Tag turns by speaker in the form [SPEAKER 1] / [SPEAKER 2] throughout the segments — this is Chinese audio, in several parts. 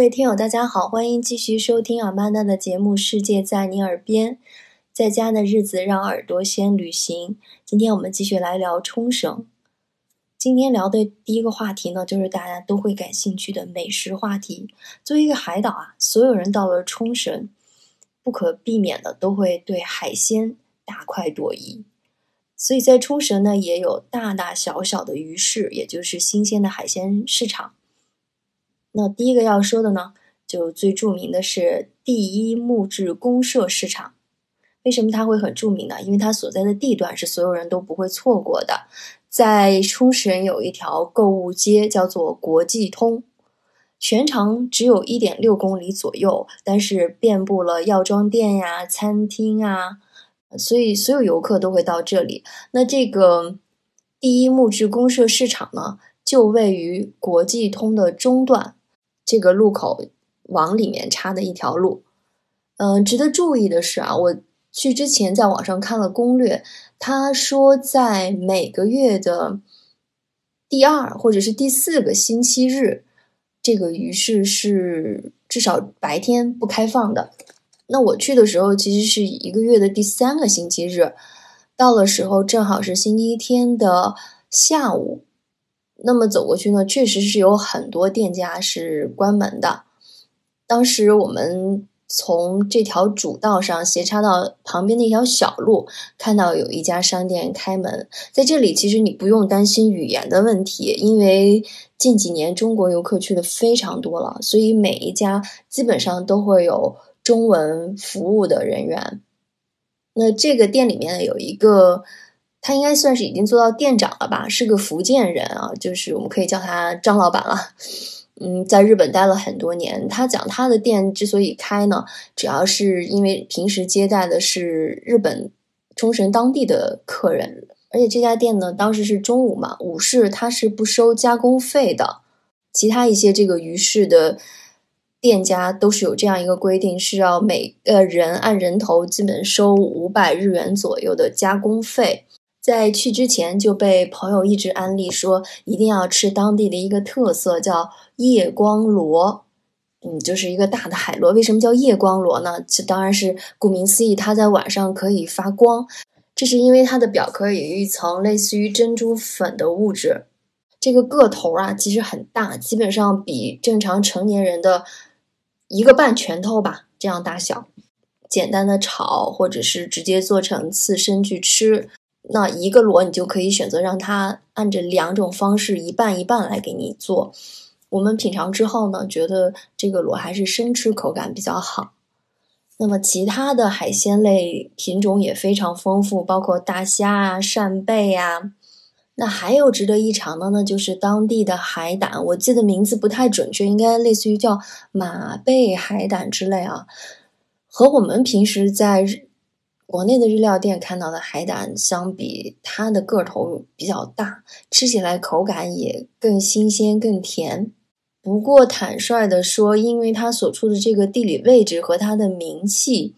[SPEAKER 1] 各位听友，大家好，欢迎继续收听阿曼达的节目《世界在你耳边》。在家的日子，让耳朵先旅行。今天我们继续来聊冲绳。今天聊的第一个话题呢，就是大家都会感兴趣的美食话题。作为一个海岛啊，所有人到了冲绳，不可避免的都会对海鲜大快朵颐。所以在冲绳呢，也有大大小小的鱼市，也就是新鲜的海鲜市场。那第一个要说的呢，就最著名的是第一木质公社市场。为什么它会很著名呢？因为它所在的地段是所有人都不会错过的。在冲绳有一条购物街叫做国际通，全长只有一点六公里左右，但是遍布了药妆店呀、餐厅啊。所以，所有游客都会到这里。那这个第一木质公社市场呢，就位于国际通的中段，这个路口往里面插的一条路。嗯，值得注意的是啊，我去之前在网上看了攻略，他说在每个月的第二或者是第四个星期日，这个鱼市是至少白天不开放的。那我去的时候，其实是一个月的第三个星期日，到了时候正好是星期天的下午。那么走过去呢，确实是有很多店家是关门的。当时我们从这条主道上斜插到旁边的一条小路，看到有一家商店开门。在这里，其实你不用担心语言的问题，因为近几年中国游客去的非常多了，所以每一家基本上都会有。中文服务的人员，那这个店里面有一个，他应该算是已经做到店长了吧，是个福建人啊，就是我们可以叫他张老板了。嗯，在日本待了很多年。他讲他的店之所以开呢，主要是因为平时接待的是日本冲绳当地的客人，而且这家店呢，当时是中午嘛，午市他是不收加工费的，其他一些这个鱼市的。店家都是有这样一个规定，是要每个人按人头基本收五百日元左右的加工费。在去之前就被朋友一直安利说，一定要吃当地的一个特色，叫夜光螺。嗯，就是一个大的海螺。为什么叫夜光螺呢？这当然是顾名思义，它在晚上可以发光。这是因为它的表壳有一层类似于珍珠粉的物质。这个个头啊，其实很大，基本上比正常成年人的。一个半拳头吧，这样大小，简单的炒，或者是直接做成刺身去吃。那一个螺，你就可以选择让它按着两种方式一半一半来给你做。我们品尝之后呢，觉得这个螺还是生吃口感比较好。那么其他的海鲜类品种也非常丰富，包括大虾啊、扇贝啊。那还有值得一尝的呢，就是当地的海胆，我记得名字不太准确，应该类似于叫马贝海胆之类啊。和我们平时在国内的日料店看到的海胆相比，它的个头比较大，吃起来口感也更新鲜、更甜。不过坦率的说，因为它所处的这个地理位置和它的名气，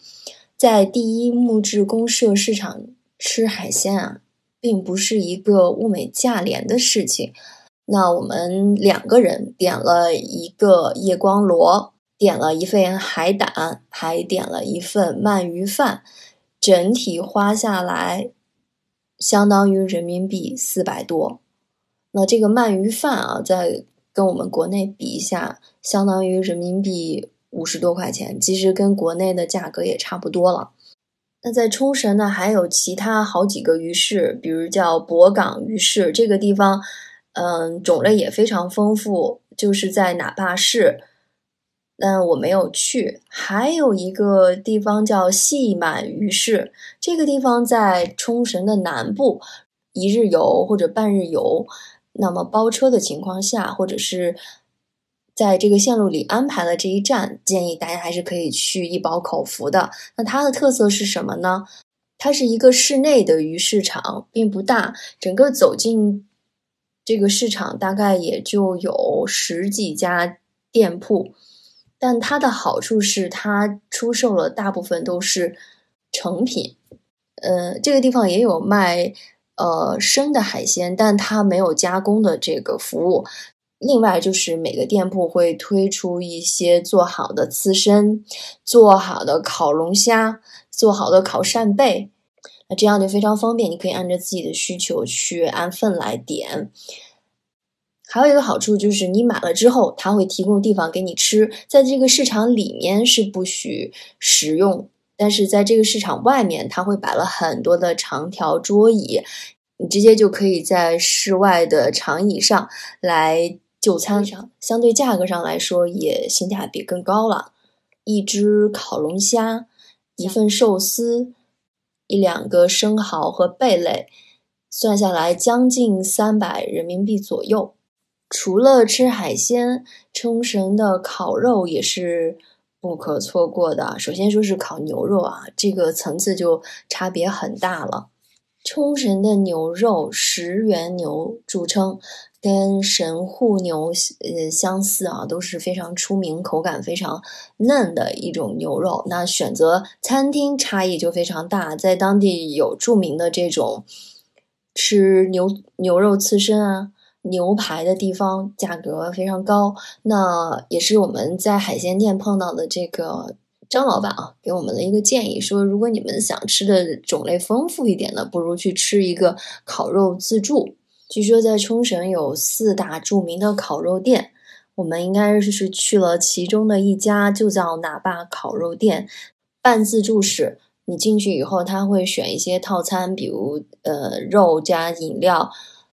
[SPEAKER 1] 在第一木质公社市场吃海鲜啊。并不是一个物美价廉的事情。那我们两个人点了一个夜光螺，点了一份海胆，还点了一份鳗鱼饭，整体花下来相当于人民币四百多。那这个鳗鱼饭啊，在跟我们国内比一下，相当于人民币五十多块钱，其实跟国内的价格也差不多了。那在冲绳呢，还有其他好几个鱼市，比如叫博港鱼市，这个地方，嗯，种类也非常丰富，就是在哪霸市，但我没有去。还有一个地方叫细满鱼市，这个地方在冲绳的南部，一日游或者半日游，那么包车的情况下，或者是。在这个线路里安排了这一站，建议大家还是可以去一饱口福的。那它的特色是什么呢？它是一个室内的鱼市场，并不大，整个走进这个市场大概也就有十几家店铺。但它的好处是，它出售了大部分都是成品。呃，这个地方也有卖呃生的海鲜，但它没有加工的这个服务。另外就是每个店铺会推出一些做好的刺身、做好的烤龙虾、做好的烤扇贝，那这样就非常方便，你可以按照自己的需求去按份来点。还有一个好处就是你买了之后，它会提供地方给你吃，在这个市场里面是不许食用，但是在这个市场外面，它会摆了很多的长条桌椅，你直接就可以在室外的长椅上来。就餐上，相对价格上来说也性价比更高了。一只烤龙虾，一份寿司，一两个生蚝和贝类，算下来将近三百人民币左右。除了吃海鲜，冲绳的烤肉也是不可错过的。首先说是烤牛肉啊，这个层次就差别很大了。冲绳的牛肉石原牛著称。跟神户牛呃相似啊，都是非常出名、口感非常嫩的一种牛肉。那选择餐厅差异就非常大，在当地有著名的这种吃牛牛肉刺身啊、牛排的地方，价格非常高。那也是我们在海鲜店碰到的这个张老板啊，给我们的一个建议，说如果你们想吃的种类丰富一点的，不如去吃一个烤肉自助。据说在冲绳有四大著名的烤肉店，我们应该是去了其中的一家，就叫哪霸烤肉店。半自助式，你进去以后，他会选一些套餐，比如呃肉加饮料，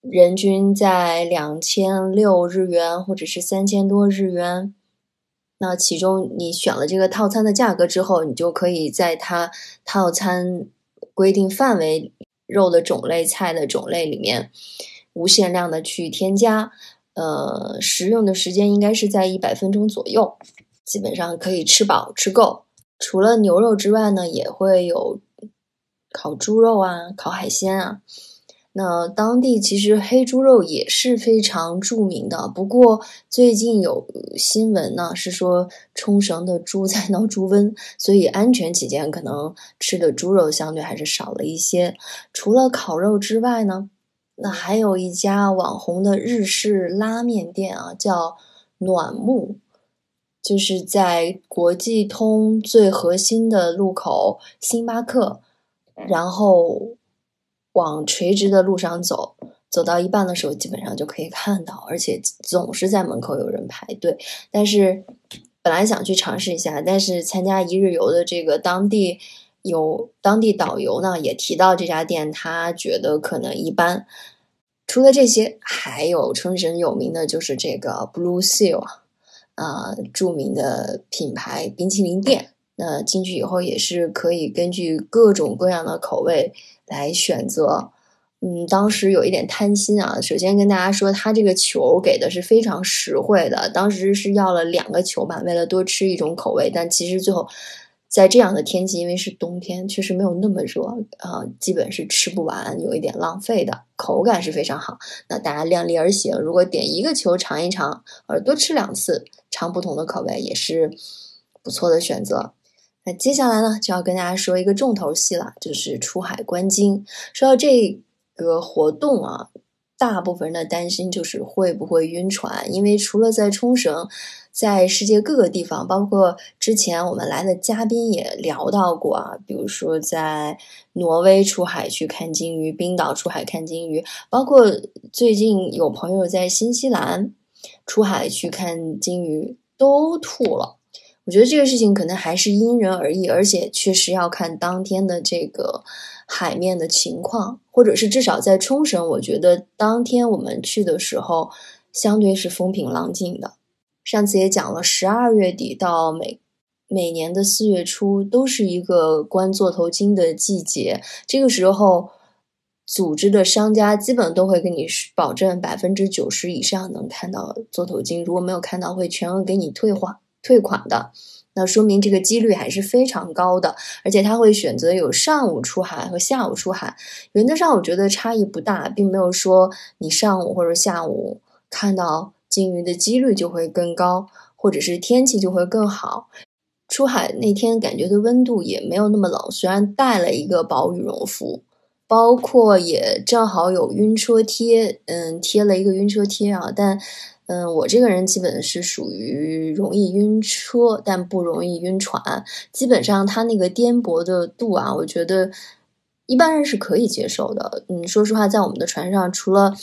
[SPEAKER 1] 人均在两千六日元或者是三千多日元。那其中你选了这个套餐的价格之后，你就可以在它套餐规定范围肉的种类、菜的种类里面。无限量的去添加，呃，食用的时间应该是在一百分钟左右，基本上可以吃饱吃够。除了牛肉之外呢，也会有烤猪肉啊，烤海鲜啊。那当地其实黑猪肉也是非常著名的，不过最近有新闻呢，是说冲绳的猪在闹猪瘟，所以安全起见，可能吃的猪肉相对还是少了一些。除了烤肉之外呢？那还有一家网红的日式拉面店啊，叫暖木，就是在国际通最核心的路口星巴克，然后往垂直的路上走，走到一半的时候，基本上就可以看到，而且总是在门口有人排队。但是本来想去尝试一下，但是参加一日游的这个当地。有当地导游呢，也提到这家店，他觉得可能一般。除了这些，还有冲绳有名的就是这个 Blue Seal 啊，著名的品牌冰淇淋店。那进去以后也是可以根据各种各样的口味来选择。嗯，当时有一点贪心啊，首先跟大家说，他这个球给的是非常实惠的，当时是要了两个球吧，为了多吃一种口味，但其实最后。在这样的天气，因为是冬天，确实没有那么热啊，基本是吃不完，有一点浪费的。口感是非常好，那大家量力而行。如果点一个球尝一尝，或者多吃两次，尝不同的口味也是不错的选择。那接下来呢，就要跟大家说一个重头戏了，就是出海观鲸。说到这个活动啊。大部分人的担心就是会不会晕船，因为除了在冲绳，在世界各个地方，包括之前我们来的嘉宾也聊到过啊，比如说在挪威出海去看鲸鱼，冰岛出海看鲸鱼，包括最近有朋友在新西兰出海去看鲸鱼都吐了。我觉得这个事情可能还是因人而异，而且确实要看当天的这个海面的情况，或者是至少在冲绳，我觉得当天我们去的时候，相对是风平浪静的。上次也讲了，十二月底到每每年的四月初都是一个观座头鲸的季节，这个时候组织的商家基本都会给你保证百分之九十以上能看到座头鲸，如果没有看到，会全额给你退换。退款的，那说明这个几率还是非常高的，而且他会选择有上午出海和下午出海，原则上我觉得差异不大，并没有说你上午或者下午看到鲸鱼的几率就会更高，或者是天气就会更好。出海那天感觉的温度也没有那么冷，虽然带了一个薄羽绒服，包括也正好有晕车贴，嗯，贴了一个晕车贴啊，但。嗯，我这个人基本是属于容易晕车，但不容易晕船。基本上它那个颠簸的度啊，我觉得一般人是可以接受的。嗯，说实话，在我们的船上，除了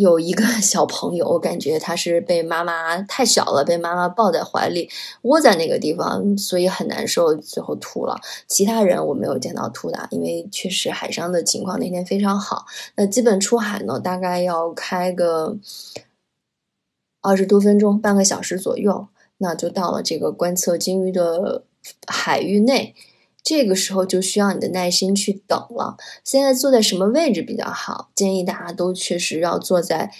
[SPEAKER 1] 有一个小朋友，我感觉他是被妈妈太小了，被妈妈抱在怀里，窝在那个地方，所以很难受，最后吐了。其他人我没有见到吐的，因为确实海上的情况那天非常好。那基本出海呢，大概要开个二十多分钟，半个小时左右，那就到了这个观测鲸鱼的海域内。这个时候就需要你的耐心去等了。现在坐在什么位置比较好？建议大家都确实要坐在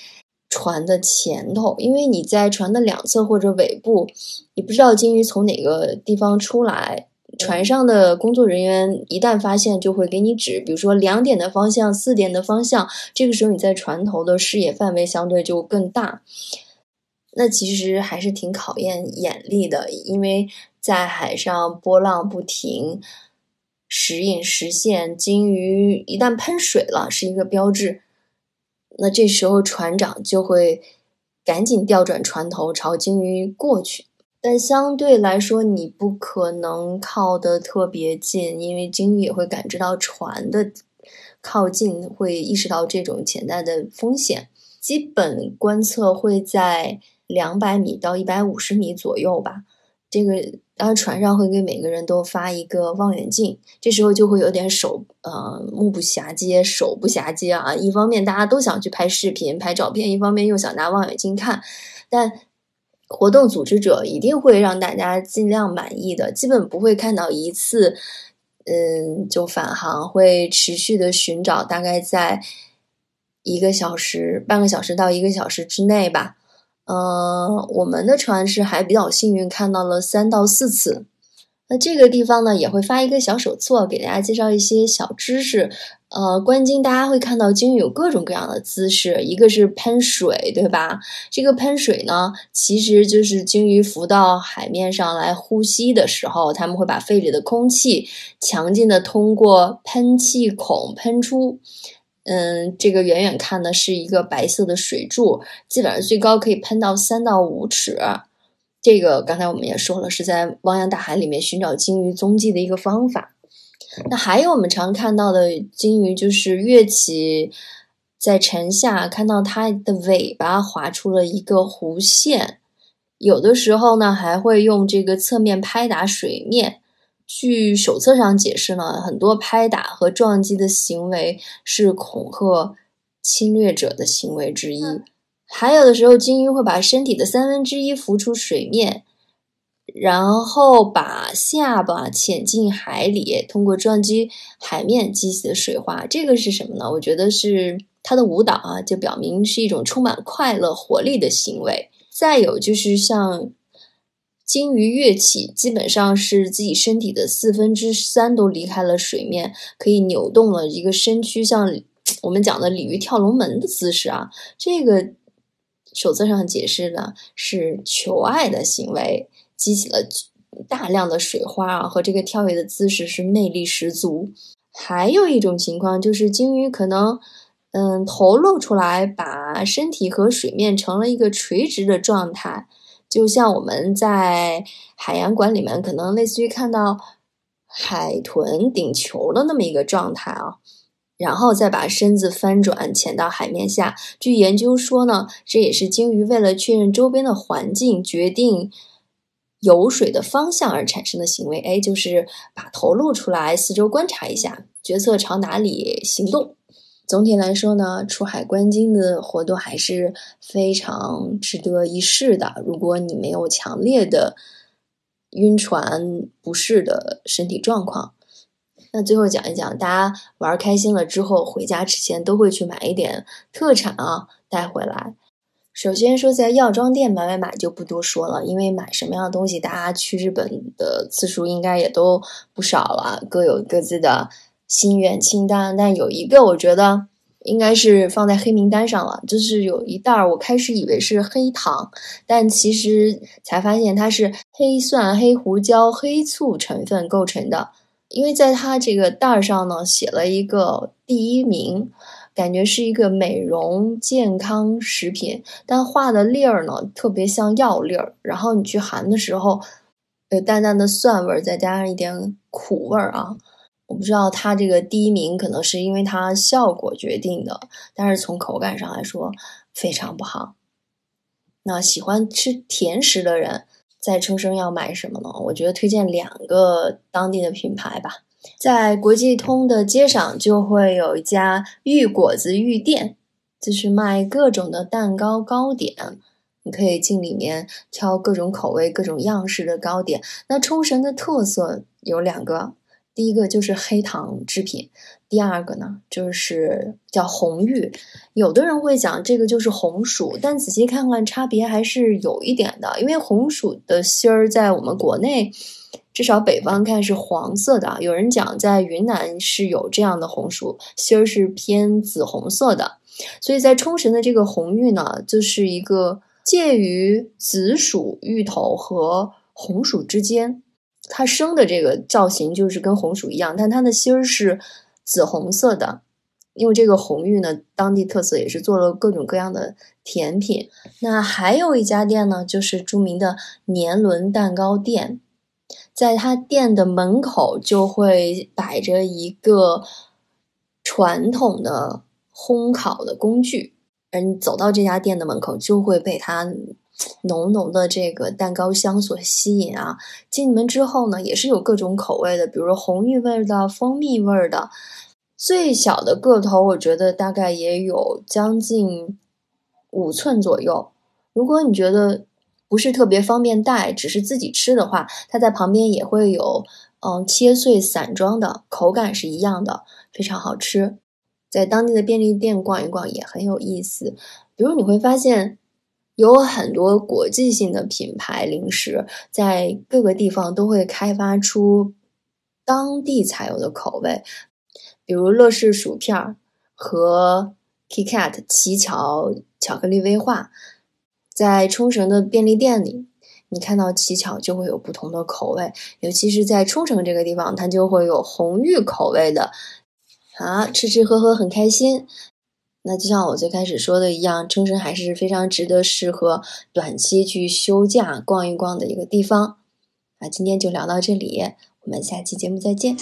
[SPEAKER 1] 船的前头，因为你在船的两侧或者尾部，你不知道鲸鱼从哪个地方出来。船上的工作人员一旦发现，就会给你指，比如说两点的方向、四点的方向。这个时候你在船头的视野范围相对就更大。那其实还是挺考验眼力的，因为。在海上波浪不停，时隐时现，鲸鱼一旦喷水了是一个标志。那这时候船长就会赶紧调转船头朝鲸鱼过去。但相对来说，你不可能靠得特别近，因为鲸鱼也会感知到船的靠近，会意识到这种潜在的风险。基本观测会在两百米到一百五十米左右吧。这个，当然船上会给每个人都发一个望远镜，这时候就会有点手呃目不暇接，手不暇接啊。一方面大家都想去拍视频、拍照片，一方面又想拿望远镜看。但活动组织者一定会让大家尽量满意的，基本不会看到一次，嗯，就返航，会持续的寻找，大概在一个小时、半个小时到一个小时之内吧。呃，我们的船是还比较幸运，看到了三到四次。那这个地方呢，也会发一个小手册，给大家介绍一些小知识。呃，观鲸大家会看到鲸鱼有各种各样的姿势，一个是喷水，对吧？这个喷水呢，其实就是鲸鱼浮到海面上来呼吸的时候，他们会把肺里的空气强劲的通过喷气孔喷出。嗯，这个远远看的是一个白色的水柱，基本上最高可以喷到三到五尺。这个刚才我们也说了，是在汪洋大海里面寻找鲸鱼踪迹的一个方法。那还有我们常看到的鲸鱼，就是跃起在沉下，看到它的尾巴划出了一个弧线，有的时候呢还会用这个侧面拍打水面。据手册上解释呢，很多拍打和撞击的行为是恐吓侵略者的行为之一。还有的时候，鲸鱼会把身体的三分之一浮出水面，然后把下巴潜进海里，通过撞击海面激起的水花。这个是什么呢？我觉得是它的舞蹈啊，就表明是一种充满快乐、活力的行为。再有就是像。鲸鱼跃起，基本上是自己身体的四分之三都离开了水面，可以扭动了一个身躯，像我们讲的鲤鱼跳龙门的姿势啊。这个手册上解释的是求爱的行为，激起了大量的水花啊，和这个跳跃的姿势是魅力十足。还有一种情况就是鲸鱼可能，嗯，头露出来，把身体和水面成了一个垂直的状态。就像我们在海洋馆里面，可能类似于看到海豚顶球的那么一个状态啊，然后再把身子翻转潜到海面下。据研究说呢，这也是鲸鱼为了确认周边的环境，决定游水的方向而产生的行为。哎，就是把头露出来，四周观察一下，决策朝哪里行动。总体来说呢，出海观鲸的活动还是非常值得一试的。如果你没有强烈的晕船不适的身体状况，那最后讲一讲，大家玩开心了之后，回家之前都会去买一点特产啊带回来。首先说，在药妆店买买买就不多说了，因为买什么样的东西，大家去日本的次数应该也都不少了，各有各自的。心愿清单，但有一个我觉得应该是放在黑名单上了，就是有一袋儿，我开始以为是黑糖，但其实才发现它是黑蒜、黑胡椒、黑醋成分构成的。因为在它这个袋儿上呢，写了一个第一名，感觉是一个美容健康食品，但画的粒儿呢特别像药粒儿，然后你去含的时候，有淡淡的蒜味儿，再加上一点苦味儿啊。我不知道它这个第一名可能是因为它效果决定的，但是从口感上来说非常不好。那喜欢吃甜食的人在冲绳要买什么呢？我觉得推荐两个当地的品牌吧。在国际通的街上就会有一家玉果子玉店，就是卖各种的蛋糕糕点，你可以进里面挑各种口味、各种样式的糕点。那冲绳的特色有两个。第一个就是黑糖制品，第二个呢就是叫红玉。有的人会讲这个就是红薯，但仔细看看差别还是有一点的。因为红薯的芯儿在我们国内，至少北方看是黄色的。有人讲在云南是有这样的红薯，芯儿是偏紫红色的。所以在冲绳的这个红玉呢，就是一个介于紫薯芋头和红薯之间。它生的这个造型就是跟红薯一样，但它的芯儿是紫红色的。因为这个红玉呢，当地特色也是做了各种各样的甜品。那还有一家店呢，就是著名的年轮蛋糕店，在它店的门口就会摆着一个传统的烘烤的工具，而你走到这家店的门口，就会被它。浓浓的这个蛋糕香所吸引啊！进门之后呢，也是有各种口味的，比如说红玉味的、蜂蜜味的。最小的个头，我觉得大概也有将近五寸左右。如果你觉得不是特别方便带，只是自己吃的话，它在旁边也会有嗯切碎散装的，口感是一样的，非常好吃。在当地的便利店逛一逛也很有意思，比如你会发现。有很多国际性的品牌零食，在各个地方都会开发出当地才有的口味，比如乐事薯片和 KitKat 奇巧巧克力威化。在冲绳的便利店里，你看到奇巧就会有不同的口味，尤其是在冲绳这个地方，它就会有红玉口味的，啊，吃吃喝喝很开心。那就像我最开始说的一样，冲绳还是非常值得适合短期去休假逛一逛的一个地方。啊，今天就聊到这里，我们下期节目再见。